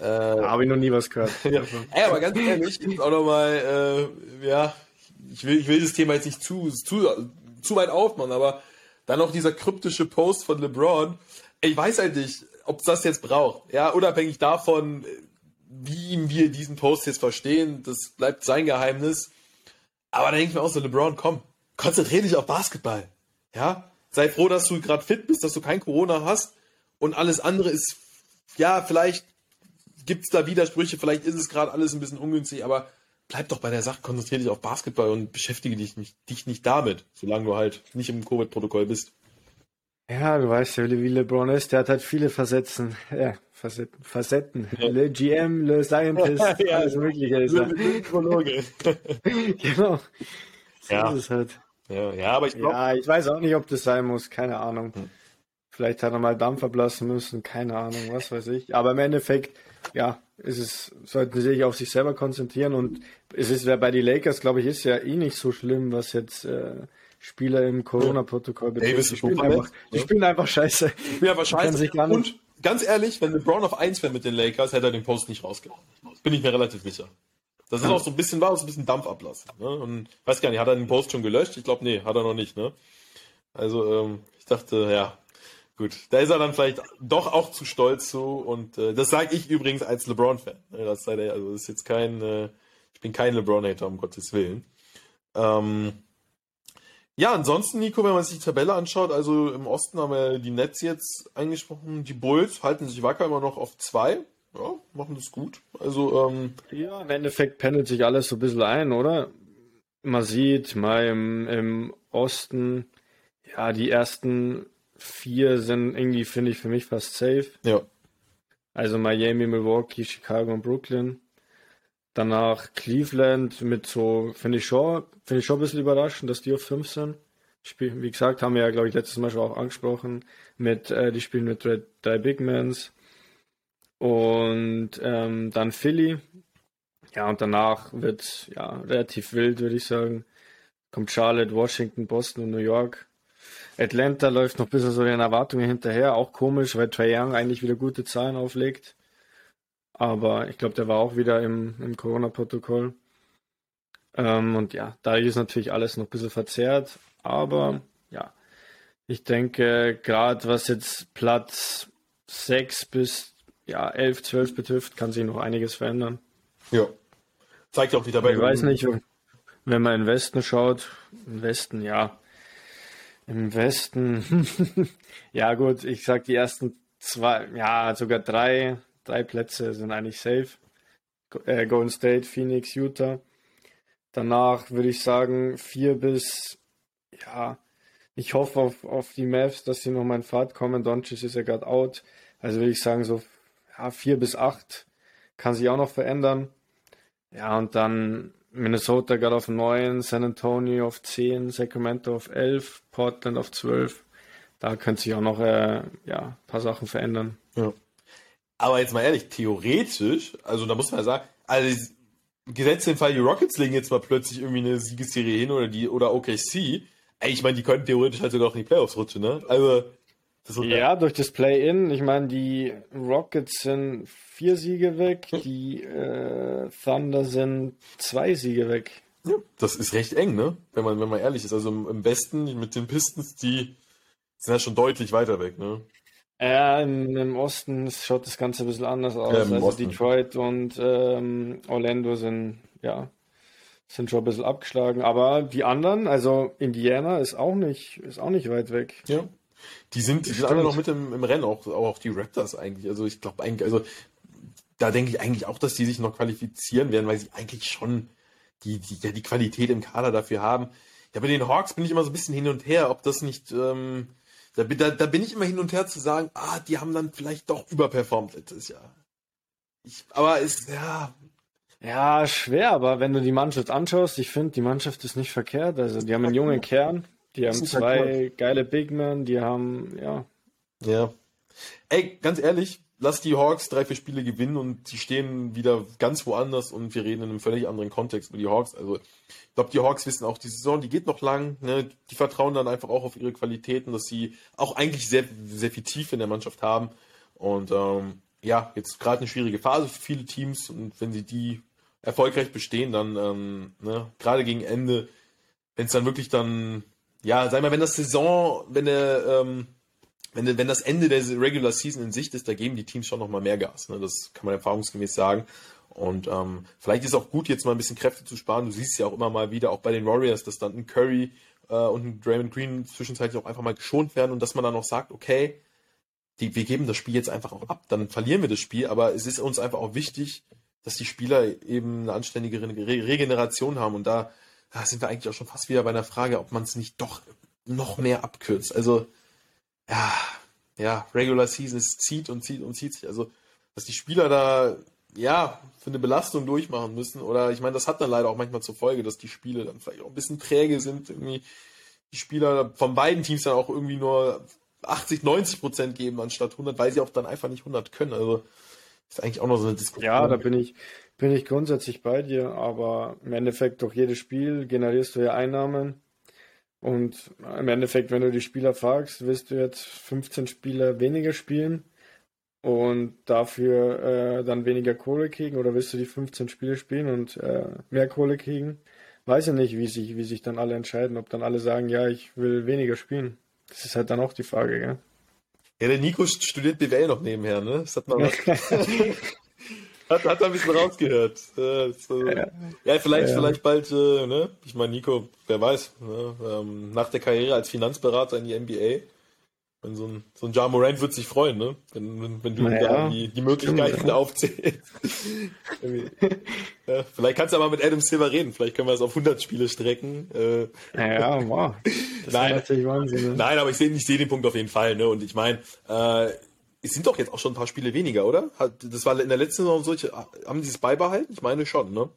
Äh, Habe ich noch nie was gehört. ja. Ey, aber ganz ehrlich, auch nochmal, äh, ja, ich will, ich will das Thema jetzt nicht zu, zu, zu weit aufmachen, aber dann noch dieser kryptische Post von LeBron. Ich weiß halt nicht, ob es das jetzt braucht. Ja, unabhängig davon, wie wir diesen Post jetzt verstehen, das bleibt sein Geheimnis. Aber da denke ich mir auch so, LeBron, komm, konzentriere dich auf Basketball. Ja, sei froh, dass du gerade fit bist, dass du kein Corona hast und alles andere ist, ja, vielleicht gibt es da Widersprüche, vielleicht ist es gerade alles ein bisschen ungünstig, aber bleib doch bei der Sache, konzentriere dich auf Basketball und beschäftige dich nicht, dich nicht damit, solange du halt nicht im Covid-Protokoll bist. Ja, du weißt ja, wie LeBron ist, der hat halt viele Facetten. Ja, Facetten. Facetten. Ja. Le GM, Le Scientist, ja, alles Mögliche ist er. genau. So ja. ist es halt. Ja, ja aber ich glaube. Ja, ich weiß auch nicht, ob das sein muss, keine Ahnung. Hm. Vielleicht hat er mal Dampf ablassen müssen, keine Ahnung, was weiß ich. Aber im Endeffekt, ja, ist es, sollten sie sich auf sich selber konzentrieren und es ist ja bei den Lakers, glaube ich, ist ja eh nicht so schlimm, was jetzt äh, Spieler im Corona-Protokoll betrifft. Davis die, spielen einfach, die spielen einfach scheiße. Spielen einfach scheiße. Und ganz ehrlich, wenn LeBron auf 1 wäre mit den Lakers, hätte er den Post nicht rausgehauen. Bin ich mir relativ sicher. Das ist auch so ein bisschen, war so ein bisschen Dampfablass. Ne? Und weiß gar nicht, hat er den Post schon gelöscht? Ich glaube, nee, hat er noch nicht, ne? Also, ähm, ich dachte, ja, gut. Da ist er dann vielleicht doch auch zu stolz zu. Und äh, das sage ich übrigens als LeBron-Fan. Ne? Das also das ist jetzt kein, äh, ich bin kein LeBron-Hater, um Gottes Willen. Ähm, ja, ansonsten, Nico, wenn man sich die Tabelle anschaut, also im Osten haben wir die Nets jetzt angesprochen. Die Bulls halten sich wacker immer noch auf zwei. Ja, machen das gut. Also, ähm, Ja, im Endeffekt pendelt sich alles so ein bisschen ein, oder? Man sieht mal im, im Osten, ja, die ersten vier sind irgendwie, finde ich, für mich fast safe. Ja. Also Miami, Milwaukee, Chicago und Brooklyn. Danach Cleveland mit so, finde ich schon, finde ich schon ein bisschen überraschend, dass die auf 5 sind. Spiel, wie gesagt, haben wir ja, glaube ich, letztes Mal schon auch angesprochen, mit, äh, die spielen mit drei, drei Big Mans. Und ähm, dann Philly. Ja, und danach wird ja relativ wild, würde ich sagen. Kommt Charlotte, Washington, Boston und New York. Atlanta läuft noch ein bisschen so den Erwartungen hinterher. Auch komisch, weil Trae Young eigentlich wieder gute Zahlen auflegt. Aber ich glaube, der war auch wieder im, im Corona-Protokoll. Ähm, und ja, da ist natürlich alles noch ein bisschen verzerrt. Aber ja, ich denke, gerade was jetzt Platz 6 bis ja, 11, 12 betrifft, kann sich noch einiges verändern. Ja. Zeigt auch die Tabelle. Ich weiß nicht, wenn man in den Westen schaut, im Westen, ja. Im Westen, ja gut, ich sag die ersten zwei, ja, sogar drei drei Plätze sind eigentlich safe. Äh, Golden State, Phoenix, Utah. Danach würde ich sagen vier bis, ja, ich hoffe auf, auf die Mavs, dass sie noch mal in Fahrt kommen. Doncic ist ja gerade out. Also würde ich sagen so ja, vier bis acht kann sich auch noch verändern. Ja, und dann Minnesota gerade auf 9, San Antonio auf 10, Sacramento auf 11, Portland auf 12. Da könnte sich auch noch äh, ja, ein paar Sachen verändern. Ja. Aber jetzt mal ehrlich, theoretisch, also da muss man ja sagen, also gesetzt den Fall, die Rockets legen jetzt mal plötzlich irgendwie eine Siegesserie hin oder die oder OKC, ich meine, die könnten theoretisch halt sogar auch in die Playoffs rutschen, ne? Also ja, durch das Play-In. Ich meine, die Rockets sind vier Siege weg, hm. die äh, Thunder sind zwei Siege weg. Ja, das ist recht eng, ne? Wenn man, wenn man ehrlich ist. Also im, im Westen mit den Pistons, die sind ja schon deutlich weiter weg, ne? Ja, im, im, Osten schaut das Ganze ein bisschen anders aus. Ja, also Osten. Detroit und ähm, Orlando sind, ja, sind schon ein bisschen abgeschlagen. Aber die anderen, also Indiana ist auch nicht, ist auch nicht weit weg. Ja. Die sind, die sind alle noch mit im, im Rennen, auch, auch die Raptors eigentlich. Also ich glaube eigentlich, also da denke ich eigentlich auch, dass die sich noch qualifizieren werden, weil sie eigentlich schon die, die, ja, die Qualität im Kader dafür haben. Ja, bei den Hawks bin ich immer so ein bisschen hin und her, ob das nicht, ähm, da, da, da bin ich immer hin und her zu sagen, ah, die haben dann vielleicht doch überperformt letztes Jahr. Ich, aber ist, ja. Ja, schwer, aber wenn du die Mannschaft anschaust, ich finde, die Mannschaft ist nicht verkehrt. Also, die haben einen jungen Kern, die haben zwei geile Big Men, die haben, ja. Ja. Ey, ganz ehrlich, lass die Hawks drei, vier Spiele gewinnen und die stehen wieder ganz woanders und wir reden in einem völlig anderen Kontext über die Hawks. Also ich glaube, die Hawks wissen auch, die Saison, die geht noch lang. Ne? Die vertrauen dann einfach auch auf ihre Qualitäten, dass sie auch eigentlich sehr, sehr viel Tiefe in der Mannschaft haben. Und ähm, ja, jetzt gerade eine schwierige Phase für viele Teams und wenn sie die erfolgreich bestehen, dann ähm, ne, gerade gegen Ende, wenn es dann wirklich dann, ja, sag mal, wenn das Saison, wenn der ähm, wenn, wenn das Ende der Regular Season in Sicht ist, da geben die Teams schon nochmal mehr Gas. Ne? Das kann man erfahrungsgemäß sagen. Und ähm, vielleicht ist es auch gut, jetzt mal ein bisschen Kräfte zu sparen. Du siehst ja auch immer mal wieder, auch bei den Warriors, dass dann ein Curry äh, und ein Draymond Green zwischenzeitlich auch einfach mal geschont werden und dass man dann auch sagt, okay, die, wir geben das Spiel jetzt einfach auch ab, dann verlieren wir das Spiel, aber es ist uns einfach auch wichtig, dass die Spieler eben eine anständige Re Regeneration haben und da, da sind wir eigentlich auch schon fast wieder bei einer Frage, ob man es nicht doch noch mehr abkürzt. Also ja, ja, Regular Season, es zieht und zieht und zieht sich. Also, dass die Spieler da, ja, für eine Belastung durchmachen müssen. Oder ich meine, das hat dann leider auch manchmal zur Folge, dass die Spiele dann vielleicht auch ein bisschen träge sind. Irgendwie die Spieler von beiden Teams dann auch irgendwie nur 80, 90 Prozent geben anstatt 100, weil sie auch dann einfach nicht 100 können. Also, ist eigentlich auch noch so eine Diskussion. Ja, da bin ich, bin ich grundsätzlich bei dir, aber im Endeffekt durch jedes Spiel generierst du ja Einnahmen. Und im Endeffekt, wenn du die Spieler fragst, wirst du jetzt 15 Spieler weniger spielen und dafür äh, dann weniger Kohle kriegen oder willst du die 15 Spiele spielen und äh, mehr Kohle kriegen? Weiß ja nicht, wie sich, wie sich dann alle entscheiden, ob dann alle sagen, ja, ich will weniger spielen. Das ist halt dann auch die Frage, gell? Ja, der Nico studiert BWL noch nebenher, ne? Das hat man was. Hat, hat er ein bisschen rausgehört. Äh, so. ja. ja. vielleicht, ja. vielleicht bald, äh, ne? Ich meine, Nico, wer weiß, ne? ähm, nach der Karriere als Finanzberater in die NBA. Wenn so ein, so ein Ja Morant wird sich freuen, ne? Wenn, wenn, wenn du naja, da die, die Möglichkeiten aufzählst. ja, vielleicht kannst du aber mit Adam Silver reden. Vielleicht können wir es auf 100 Spiele strecken. Äh, ja, wow. Das nein, natürlich Wahnsinn. Ne? Nein, aber ich sehe ich seh den Punkt auf jeden Fall, ne? Und ich meine, äh, es sind doch jetzt auch schon ein paar Spiele weniger, oder? Das war in der letzten Saison so, haben die es beibehalten? Ich meine schon, ne?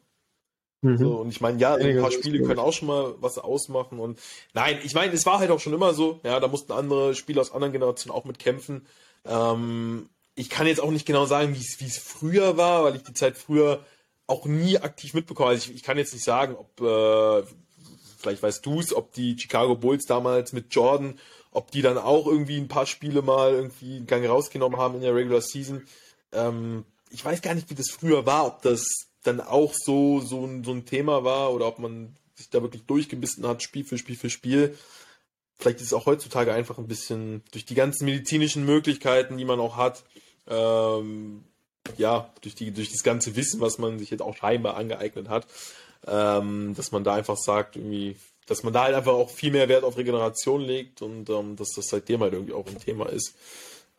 Mhm. So, und ich meine, ja, ein paar Spiele können auch schon mal was ausmachen. Und nein, ich meine, es war halt auch schon immer so, ja, da mussten andere Spieler aus anderen Generationen auch mitkämpfen. Ähm, ich kann jetzt auch nicht genau sagen, wie es früher war, weil ich die Zeit früher auch nie aktiv mitbekomme. Also ich, ich kann jetzt nicht sagen, ob, äh, vielleicht weißt du es, ob die Chicago Bulls damals mit Jordan ob die dann auch irgendwie ein paar Spiele mal irgendwie einen Gang rausgenommen haben in der Regular Season. Ähm, ich weiß gar nicht, wie das früher war, ob das dann auch so, so, ein, so ein Thema war oder ob man sich da wirklich durchgebissen hat, Spiel für Spiel für Spiel. Vielleicht ist es auch heutzutage einfach ein bisschen durch die ganzen medizinischen Möglichkeiten, die man auch hat, ähm, ja, durch, die, durch das ganze Wissen, was man sich jetzt auch scheinbar angeeignet hat, ähm, dass man da einfach sagt, irgendwie, dass man da halt einfach auch viel mehr Wert auf Regeneration legt und ähm, dass das seitdem halt irgendwie auch ein Thema ist.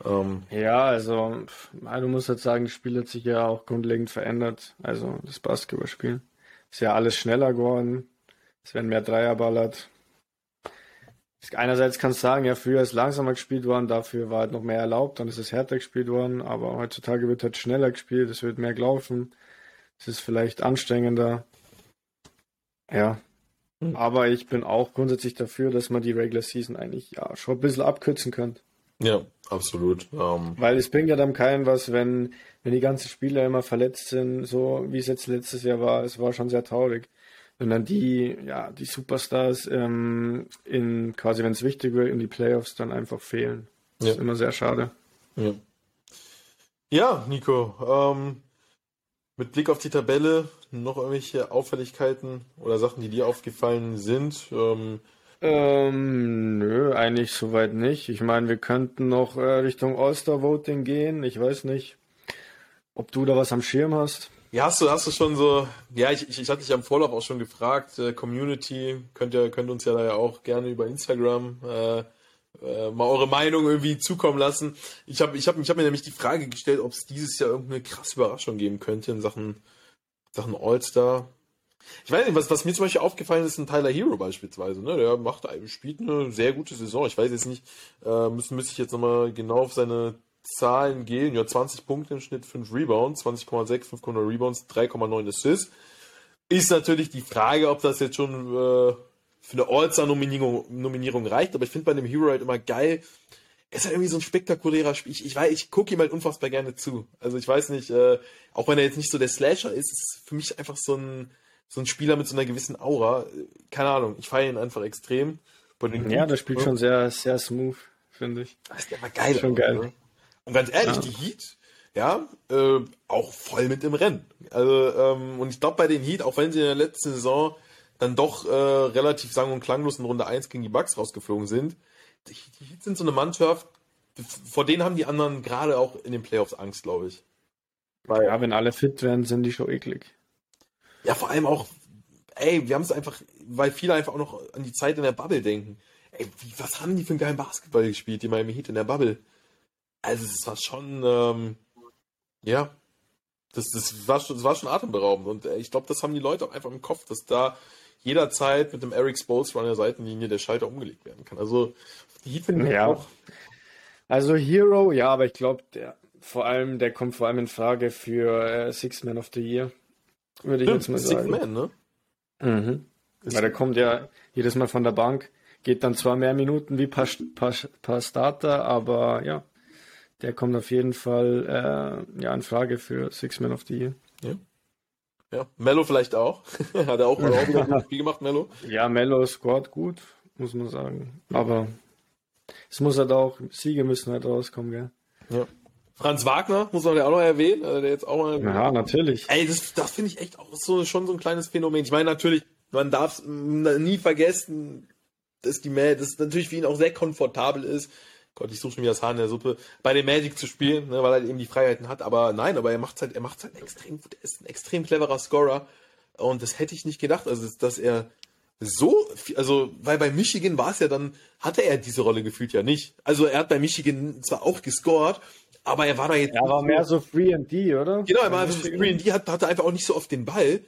Ähm, ja, also du musst jetzt sagen, das Spiel hat sich ja auch grundlegend verändert. Also das Basketballspielen ist ja alles schneller geworden. Es werden mehr Dreier ballert. Einerseits kannst du sagen, ja, früher ist langsamer gespielt worden, dafür war halt noch mehr erlaubt, dann ist es härter gespielt worden, aber heutzutage wird halt schneller gespielt, es wird mehr gelaufen, es ist vielleicht anstrengender. Ja, hm. Aber ich bin auch grundsätzlich dafür, dass man die Regular Season eigentlich ja schon ein bisschen abkürzen könnte. Ja, absolut. Um... Ähm, Weil es bringt ja dann keinen was, wenn, wenn die ganzen Spieler immer verletzt sind, so wie es jetzt letztes Jahr war. Es war schon sehr traurig. Wenn dann die, ja, die Superstars ähm, in quasi, wenn es wichtig wird, in die Playoffs dann einfach fehlen. Das ja. ist immer sehr schade. Ja, ja Nico, ähm, mit Blick auf die Tabelle noch irgendwelche Auffälligkeiten oder Sachen, die dir aufgefallen sind? Ähm, ähm, nö, eigentlich soweit nicht. Ich meine, wir könnten noch äh, Richtung All-Star-Voting gehen. Ich weiß nicht, ob du da was am Schirm hast. Ja, hast du, hast du schon so, ja, ich, ich, ich hatte dich am Vorlauf auch schon gefragt, äh, Community, könnt ihr, könnt uns ja da ja auch gerne über Instagram äh, äh, mal eure Meinung irgendwie zukommen lassen. Ich habe ich hab, ich hab mir nämlich die Frage gestellt, ob es dieses Jahr irgendeine krasse Überraschung geben könnte in Sachen, Sachen All-Star. Ich weiß nicht, was, was mir zum Beispiel aufgefallen ist, ein Tyler Hero beispielsweise. Ne? Der macht, spielt eine sehr gute Saison. Ich weiß jetzt nicht, äh, müsste, müsste ich jetzt nochmal genau auf seine Zahlen gehen. Ja, 20 Punkte im Schnitt, 5 Rebounds, 20,6, 5,0 Rebounds, 3,9 Assists. Ist natürlich die Frage, ob das jetzt schon äh, für eine All-Star-Nominierung Nominierung reicht, aber ich finde bei dem Hero halt immer geil, er ist halt irgendwie so ein spektakulärer Spiel. Ich, ich weiß, ich gucke ihm halt unfassbar gerne zu. Also ich weiß nicht, äh, auch wenn er jetzt nicht so der Slasher ist, ist für mich einfach so ein, so ein Spieler mit so einer gewissen Aura. Keine Ahnung, ich feiere ihn einfach extrem. ja, der spielt schon sehr, sehr smooth, finde ich. Das ist aber geil. Schon geil. Ne? Und ganz ehrlich, ja. die Heat, ja, äh, auch voll mit im Rennen. Also, ähm, und ich glaube bei den Heat, auch wenn sie in der letzten Saison dann doch äh, relativ sang- und klanglos in Runde 1 gegen die Bucks rausgeflogen sind. Die, die Heat sind so eine Mannschaft, vor denen haben die anderen gerade auch in den Playoffs Angst, glaube ich. Weil, ja, wenn alle fit werden, sind die schon eklig. Ja, vor allem auch, ey, wir haben es einfach, weil viele einfach auch noch an die Zeit in der Bubble denken. Ey, wie, was haben die für einen geilen Basketball gespielt, die Miami Heat in der Bubble? Also, es war schon, ähm, ja, das, das, war schon, das war schon atemberaubend. Und äh, ich glaube, das haben die Leute auch einfach im Kopf, dass da jederzeit mit dem Eric Spoelstra an der Seitenlinie der Schalter umgelegt werden kann. Also die finde ich ja. auch. Also Hero, ja, aber ich glaube, der vor allem, der kommt vor allem in Frage für äh, Six Man of the Year. Würde ich Stimmt, jetzt mal Six sagen. Man, ne? Mhm. Weil der kommt ja jedes Mal von der Bank, geht dann zwar mehr Minuten wie paar, paar, paar Starter, aber ja, der kommt auf jeden Fall äh, ja, in Frage für Six Man of the Year. Ja. Mello vielleicht auch. Hat er auch mal auch wieder ein gutes Spiel gemacht, Mello. Ja, Mello scored gut, muss man sagen. Aber es muss halt auch, Siege müssen halt rauskommen, gell? Ja. Franz Wagner muss man ja auch noch erwähnen, also der jetzt auch mal. Ja, natürlich. Ey, das, das finde ich echt auch so, schon so ein kleines Phänomen. Ich meine, natürlich, man darf es nie vergessen, dass die Ma- dass natürlich für ihn auch sehr komfortabel ist. Gott, ich suche schon wieder das Haar in der Suppe, bei den Magic zu spielen, ne, weil er eben die Freiheiten hat. Aber nein, aber er macht halt, er macht halt extrem gut. Er ist ein extrem cleverer Scorer. Und das hätte ich nicht gedacht. Also, dass er so, viel- also, weil bei Michigan war es ja dann, hatte er diese Rolle gefühlt ja nicht. Also, er hat bei Michigan zwar auch gescored, aber er war da jetzt Er war mehr so Free and D, oder? Genau, er war einfach so Free and D, hat, hatte einfach auch nicht so oft den Ball.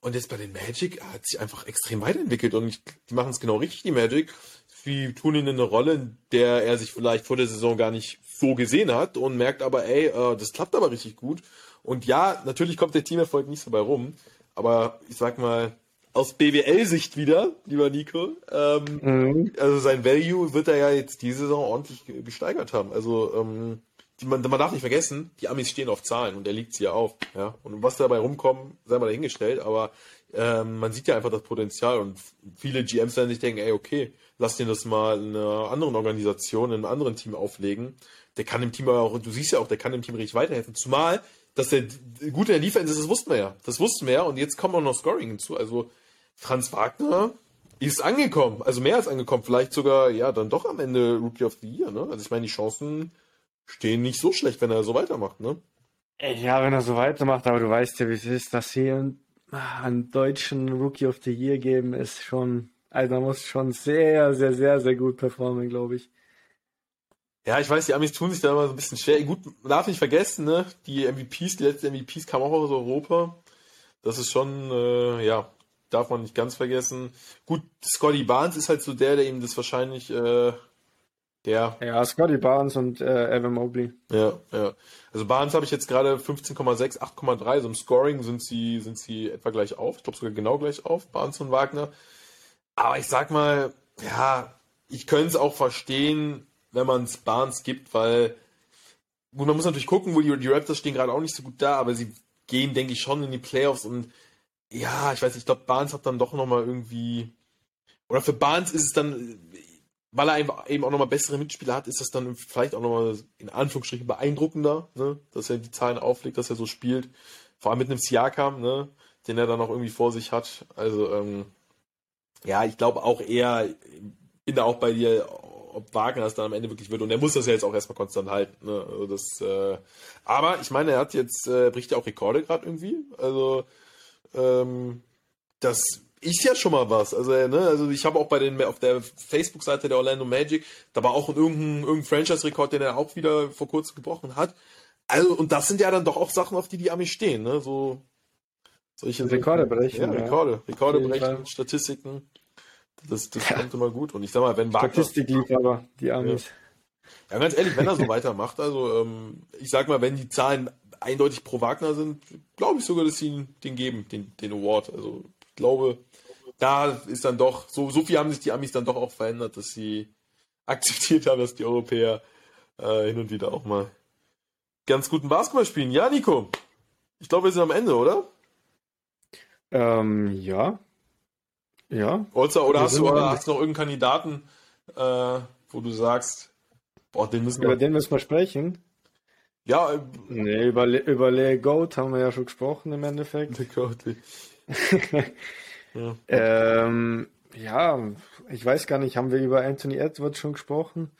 Und jetzt bei den Magic er hat sich einfach extrem weiterentwickelt und die machen es genau richtig, die Magic. Sie tun ihn in eine Rolle, in der er sich vielleicht vor der Saison gar nicht so gesehen hat und merkt aber, ey, äh, das klappt aber richtig gut. Und ja, natürlich kommt der Teamerfolg nicht so bei rum, aber ich sag mal, aus BWL-Sicht wieder, lieber Nico, ähm, Mhm. also sein Value wird er ja jetzt diese Saison ordentlich ge- gesteigert haben. Also ähm, die, man, man darf nicht vergessen, die Amis stehen auf Zahlen und er liegt sie ja auf. Ja? Und was dabei rumkommt, sei mal dahingestellt, aber ähm, man sieht ja einfach das Potenzial und viele GMs werden sich denken, ey, okay, lass den das mal in einer anderen Organisation, in einem anderen Team auflegen. Der kann dem Team aber auch, du siehst ja auch, der kann dem Team richtig weiterhelfen. Zumal, dass der gut in der Defense ist, das wussten wir ja. Das wussten wir ja und jetzt kommt auch noch Scoring hinzu. Also Franz Wagner ist angekommen, also mehr als angekommen, vielleicht sogar, ja, dann doch am Ende Rookie of the Year, ne? Also ich meine, die Chancen stehen nicht so schlecht, wenn er so weitermacht, ne? Ja, wenn er so weitermacht, aber du weißt ja, wie es ist, dass einen, einen deutschen Rookie of the Year geben, ist schon, also er muss schon sehr, sehr, sehr, sehr gut performen, glaube ich. Ja, ich weiß, die Amis tun sich da immer so ein bisschen schwer. Gut, man darf nicht vergessen, ne? Die MVPs, die letzten MVPs kamen auch aus Europa. Das ist schon, äh, ja, darf man nicht ganz vergessen. Gut, Scotty Barnes ist halt so der, der ihm das wahrscheinlich, äh, der, Ja, Scotty Barnes und äh, Evan Mobley. ja, ja. Also Barnes habe ich jetzt gerade 15,6, 8,3. So im Scoring sind sie, sind sie etwa gleich auf. Ich glaube sogar genau gleich auf, Barnes und Wagner. Aber ich sag mal, ja, ich könnte es auch verstehen, wenn man es Barnes gibt, weil gut, man muss natürlich gucken, wo die, die Raptors stehen gerade auch nicht so gut da, aber sie gehen, denke ich, schon in die Playoffs und ja, ich weiß nicht, ich glaube, Barnes hat dann doch nochmal irgendwie oder für Barnes ist es dann, weil er eben auch nochmal bessere Mitspieler hat, ist das dann vielleicht auch nochmal in Anführungsstrichen beeindruckender, ne? dass er die Zahlen auflegt, dass er so spielt. Vor allem mit einem Siakam, ne? den er dann auch irgendwie vor sich hat. Also, ähm, ja, ich glaube auch eher, bin da auch bei dir, ob Wagner das dann am Ende wirklich wird. Und er muss das ja jetzt auch erstmal konstant halten. Ne? Also das, äh, aber ich meine, er hat jetzt, äh, bricht ja auch Rekorde gerade irgendwie. Also, ähm, das ist ja schon mal was. Also, ne, also ich habe auch bei den auf der Facebook-Seite der Orlando Magic, da war auch irgendein, irgendein Franchise-Rekord, den er auch wieder vor kurzem gebrochen hat. Also, und das sind ja dann doch auch Sachen, auf die die Amis stehen, ne? So solche Rekorde brechen, Ja, ja. Rekorde. Rekorde brechen, Fall. Statistiken. Das, das Ja. kommt immer gut. Und ich sag mal, wenn Wagner, Statistikliebhaber, die Amis. ja, ganz ehrlich, wenn er so weitermacht, also ähm, ich sag mal, wenn die Zahlen eindeutig pro Wagner sind, glaube ich sogar, dass sie ihn den geben, den, den Award. Also ich glaube, da ist dann doch, so, so viel haben sich die Amis dann doch auch verändert, dass sie akzeptiert haben, dass die Europäer äh, hin und wieder auch mal ganz guten Basketball spielen. Ja, Nico, ich glaube, wir sind am Ende, oder? Ähm, ja. Ja. Oder, oder hast du oder hast du noch irgendeinen Kandidaten, äh, wo du sagst, boah, den müssen Über wir. den müssen wir sprechen. Ja, äh, Nee, über, Le- über Le Goat haben wir ja schon gesprochen im Endeffekt. Dakota. ja. Ähm, ja, ich weiß gar nicht, haben wir über Anthony Edwards schon gesprochen?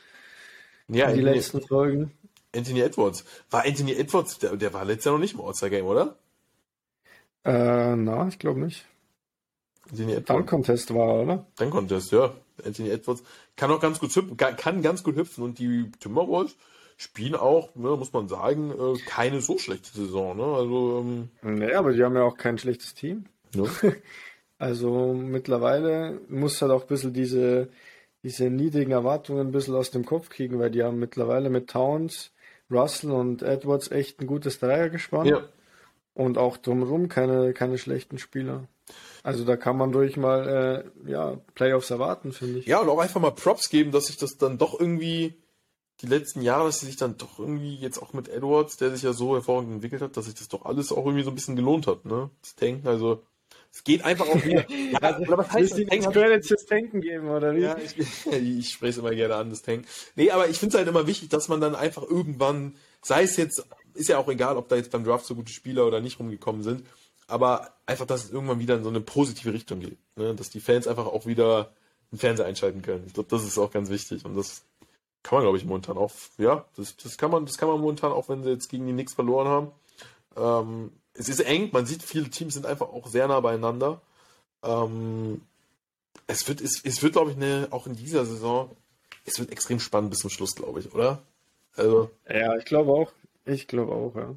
ja, in die letzten Folgen? Anthony Edwards. War Anthony Edwards, der, der war letztes Jahr noch nicht im All-Star-Game, oder? Äh, na, ich glaube nicht. Anthony Dunk Edwards. Contest war, oder? Dann Contest, ja. Anthony Edwards kann auch ganz gut hüpfen, kann, ganz gut hüpfen und die Timberwolves spielen auch, ne, muss man sagen, äh, keine so schlechte Saison, ne? Also, ähm, Nee, aber die haben ja auch kein schlechtes Team. ne? Also mittlerweile muss halt auch ein bisschen diese, diese niedrigen Erwartungen ein bisschen aus dem Kopf kriegen, weil die haben mittlerweile mit Towns, Russell und Edwards echt ein gutes Dreier gespannt. Ja. Und auch drumherum keine, keine schlechten Spieler. Also da kann man durch mal äh, ja, Playoffs erwarten, finde ich. Ja, und auch einfach mal Props geben, dass sich das dann doch irgendwie die letzten Jahre, dass sie sich dann doch irgendwie jetzt auch mit Edwards, der sich ja so hervorragend entwickelt hat, dass sich das doch alles auch irgendwie so ein bisschen gelohnt hat, ne? Das Tanken, also es geht einfach auch wieder. ja, aber was heißt das? Tanken? Credits fürs Tanken geben, oder wie? Ja, ich, ich spreche es immer gerne an, das Tanken. Nee, aber ich finde es halt immer wichtig, dass man dann einfach irgendwann, sei es jetzt, ist ja auch egal, ob da jetzt beim Draft so gute Spieler oder nicht rumgekommen sind, aber einfach, dass es irgendwann wieder in so eine positive Richtung geht. Ne? Dass die Fans einfach auch wieder den Fernseher einschalten können. Ich glaube, das ist auch ganz wichtig. Und das kann man, glaube ich, momentan auch, ja, das, das kann man, das kann man momentan auch, wenn sie jetzt gegen die Knicks verloren haben. Ähm, es ist eng, man sieht, viele Teams sind einfach auch sehr nah beieinander. Ähm, es wird, es, es wird, glaube ich, eine, auch in dieser Saison, es wird extrem spannend bis zum Schluss, glaube ich, oder? Also. Ja, ich glaube auch. Ich glaube auch, ja.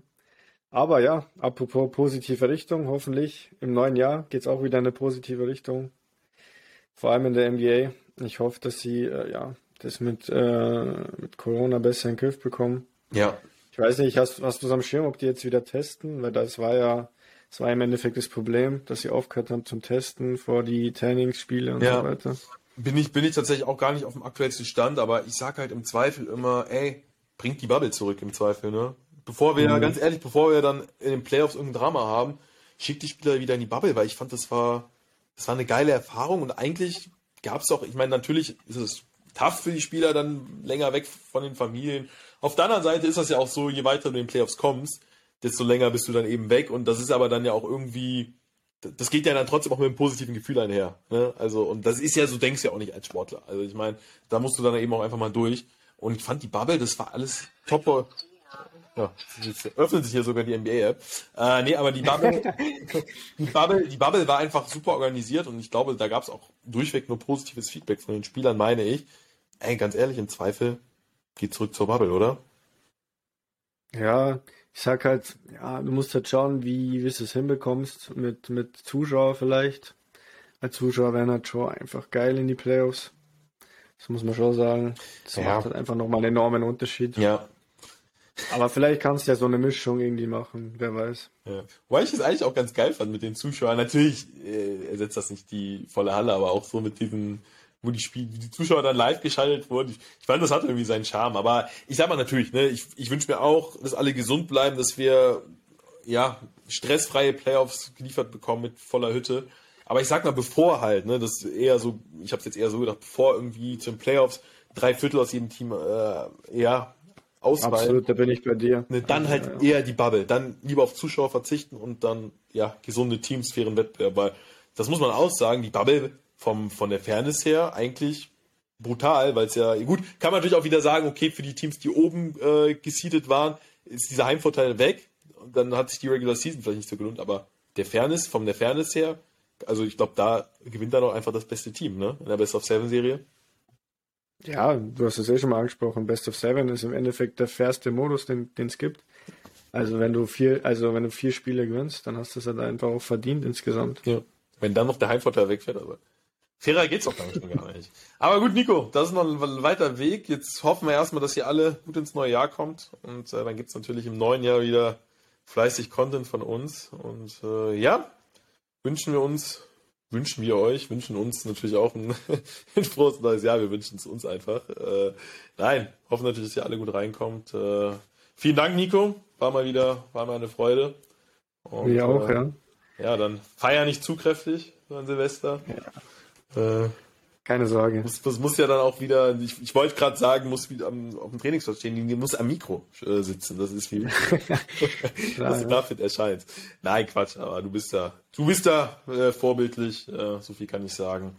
Aber ja, apropos positive Richtung, hoffentlich im neuen Jahr geht es auch wieder in eine positive Richtung. Vor allem in der NBA. Ich hoffe, dass sie äh, ja, das mit, äh, mit Corona besser in den Griff bekommen. Ja. Ich weiß nicht, hast, hast du es am Schirm, ob die jetzt wieder testen? Weil das war ja, das war im Endeffekt das Problem, dass sie aufgehört haben zum Testen vor die Trainingsspiele und ja. so weiter. Bin ich, bin ich tatsächlich auch gar nicht auf dem aktuellsten Stand, aber ich sage halt im Zweifel immer, ey, bringt die Bubble zurück im Zweifel, ne? Bevor wir, mhm. ganz ehrlich, bevor wir dann in den Playoffs irgendein Drama haben, schickt die Spieler wieder in die Bubble, weil ich fand, das war, das war eine geile Erfahrung und eigentlich gab es auch, ich meine, natürlich ist es tough für die Spieler dann länger weg von den Familien. Auf der anderen Seite ist das ja auch so, je weiter du in den Playoffs kommst, desto länger bist du dann eben weg und das ist aber dann ja auch irgendwie, das geht ja dann trotzdem auch mit einem positiven Gefühl einher. Ne? Also, und das ist ja, so denkst du ja auch nicht als Sportler. Also ich meine, da musst du dann eben auch einfach mal durch. Und ich fand die Bubble, das war alles top. Ja, jetzt öffnet sich hier sogar die NBA-App. Äh, nee, aber die Bubble, die Bubble, die Bubble war einfach super organisiert und ich glaube, da gab es auch durchweg nur positives Feedback von den Spielern, meine ich. Ey, ganz ehrlich, im Zweifel, geh zurück zur Bubble, oder? Ja, ich sag halt, ja, du musst halt schauen, wie, wie du es hinbekommst mit, mit Zuschauer vielleicht. Als Zuschauer wären halt schon einfach geil in die Playoffs. Das muss man schon sagen. Das ja. macht halt einfach nochmal einen enormen Unterschied. Ja. Aber vielleicht kannst du ja so eine Mischung irgendwie machen, wer weiß. Ja. Wobei ich es eigentlich auch ganz geil fand mit den Zuschauern. Natürlich äh, ersetzt das nicht die volle Halle, aber auch so mit diesen wo die, Spiel die Zuschauer dann live geschaltet wurden. Ich, ich fand, das hat irgendwie seinen Charme. Aber ich sag mal natürlich, ne, ich, ich wünsche mir auch, dass alle gesund bleiben, dass wir ja stressfreie Playoffs geliefert bekommen mit voller Hütte. Aber ich sag mal, bevor halt, ne, das eher so, ich habe jetzt eher so gedacht, bevor irgendwie zum Playoffs drei Viertel aus jedem Team äh, eher ausfallen. Absolut, da bin ich bei dir. Ne, dann halt ja, ja. eher die Bubble, dann lieber auf Zuschauer verzichten und dann ja gesunde Teams, fairen Wettbewerb, weil das muss man aussagen, die Bubble vom, von der Fairness her eigentlich brutal, weil es ja, gut, kann man natürlich auch wieder sagen, okay, für die Teams, die oben äh, gesiedet waren, ist dieser Heimvorteil weg. Und dann hat sich die Regular Season vielleicht nicht so gelohnt, aber der Fairness, von der Fairness her, also ich glaube, da gewinnt dann auch einfach das beste Team, ne? In der Best of Seven Serie. Ja, du hast es eh schon mal angesprochen. Best of Seven ist im Endeffekt der fairste Modus, den es gibt. Also wenn du vier, also wenn du vier Spiele gewinnst, dann hast du es halt einfach auch verdient insgesamt. Ja. Wenn dann noch der Heimvorteil wegfällt, aber. Fairer geht's doch gar nicht. Aber gut, Nico, das ist noch ein weiter Weg. Jetzt hoffen wir erstmal, dass ihr alle gut ins neue Jahr kommt. Und äh, dann gibt's natürlich im neuen Jahr wieder fleißig Content von uns. Und äh, ja, wünschen wir uns, wünschen wir euch, wünschen uns natürlich auch ein, ein frohes neues Jahr. Wir wünschen es uns einfach. Äh, nein, hoffen natürlich, dass ihr alle gut reinkommt. Äh, vielen Dank, Nico. War mal wieder, war mal eine Freude. Und, wir auch, äh, ja. Ja, dann feier nicht zu kräftig an Silvester. Ja. Keine Sorge. Das, das muss ja dann auch wieder, ich, ich wollte gerade sagen, muss wieder am, auf dem Trainingsplatz stehen, die muss am Mikro äh, sitzen. Das ist wie, dass du dafür erscheint. Nein, Quatsch, aber du bist da, du bist da äh, vorbildlich, äh, so viel kann ich sagen.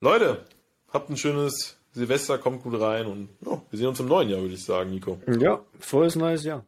Leute, habt ein schönes Silvester, kommt gut rein und ja, wir sehen uns im neuen Jahr, würde ich sagen, Nico. Ja, frohes neues Jahr.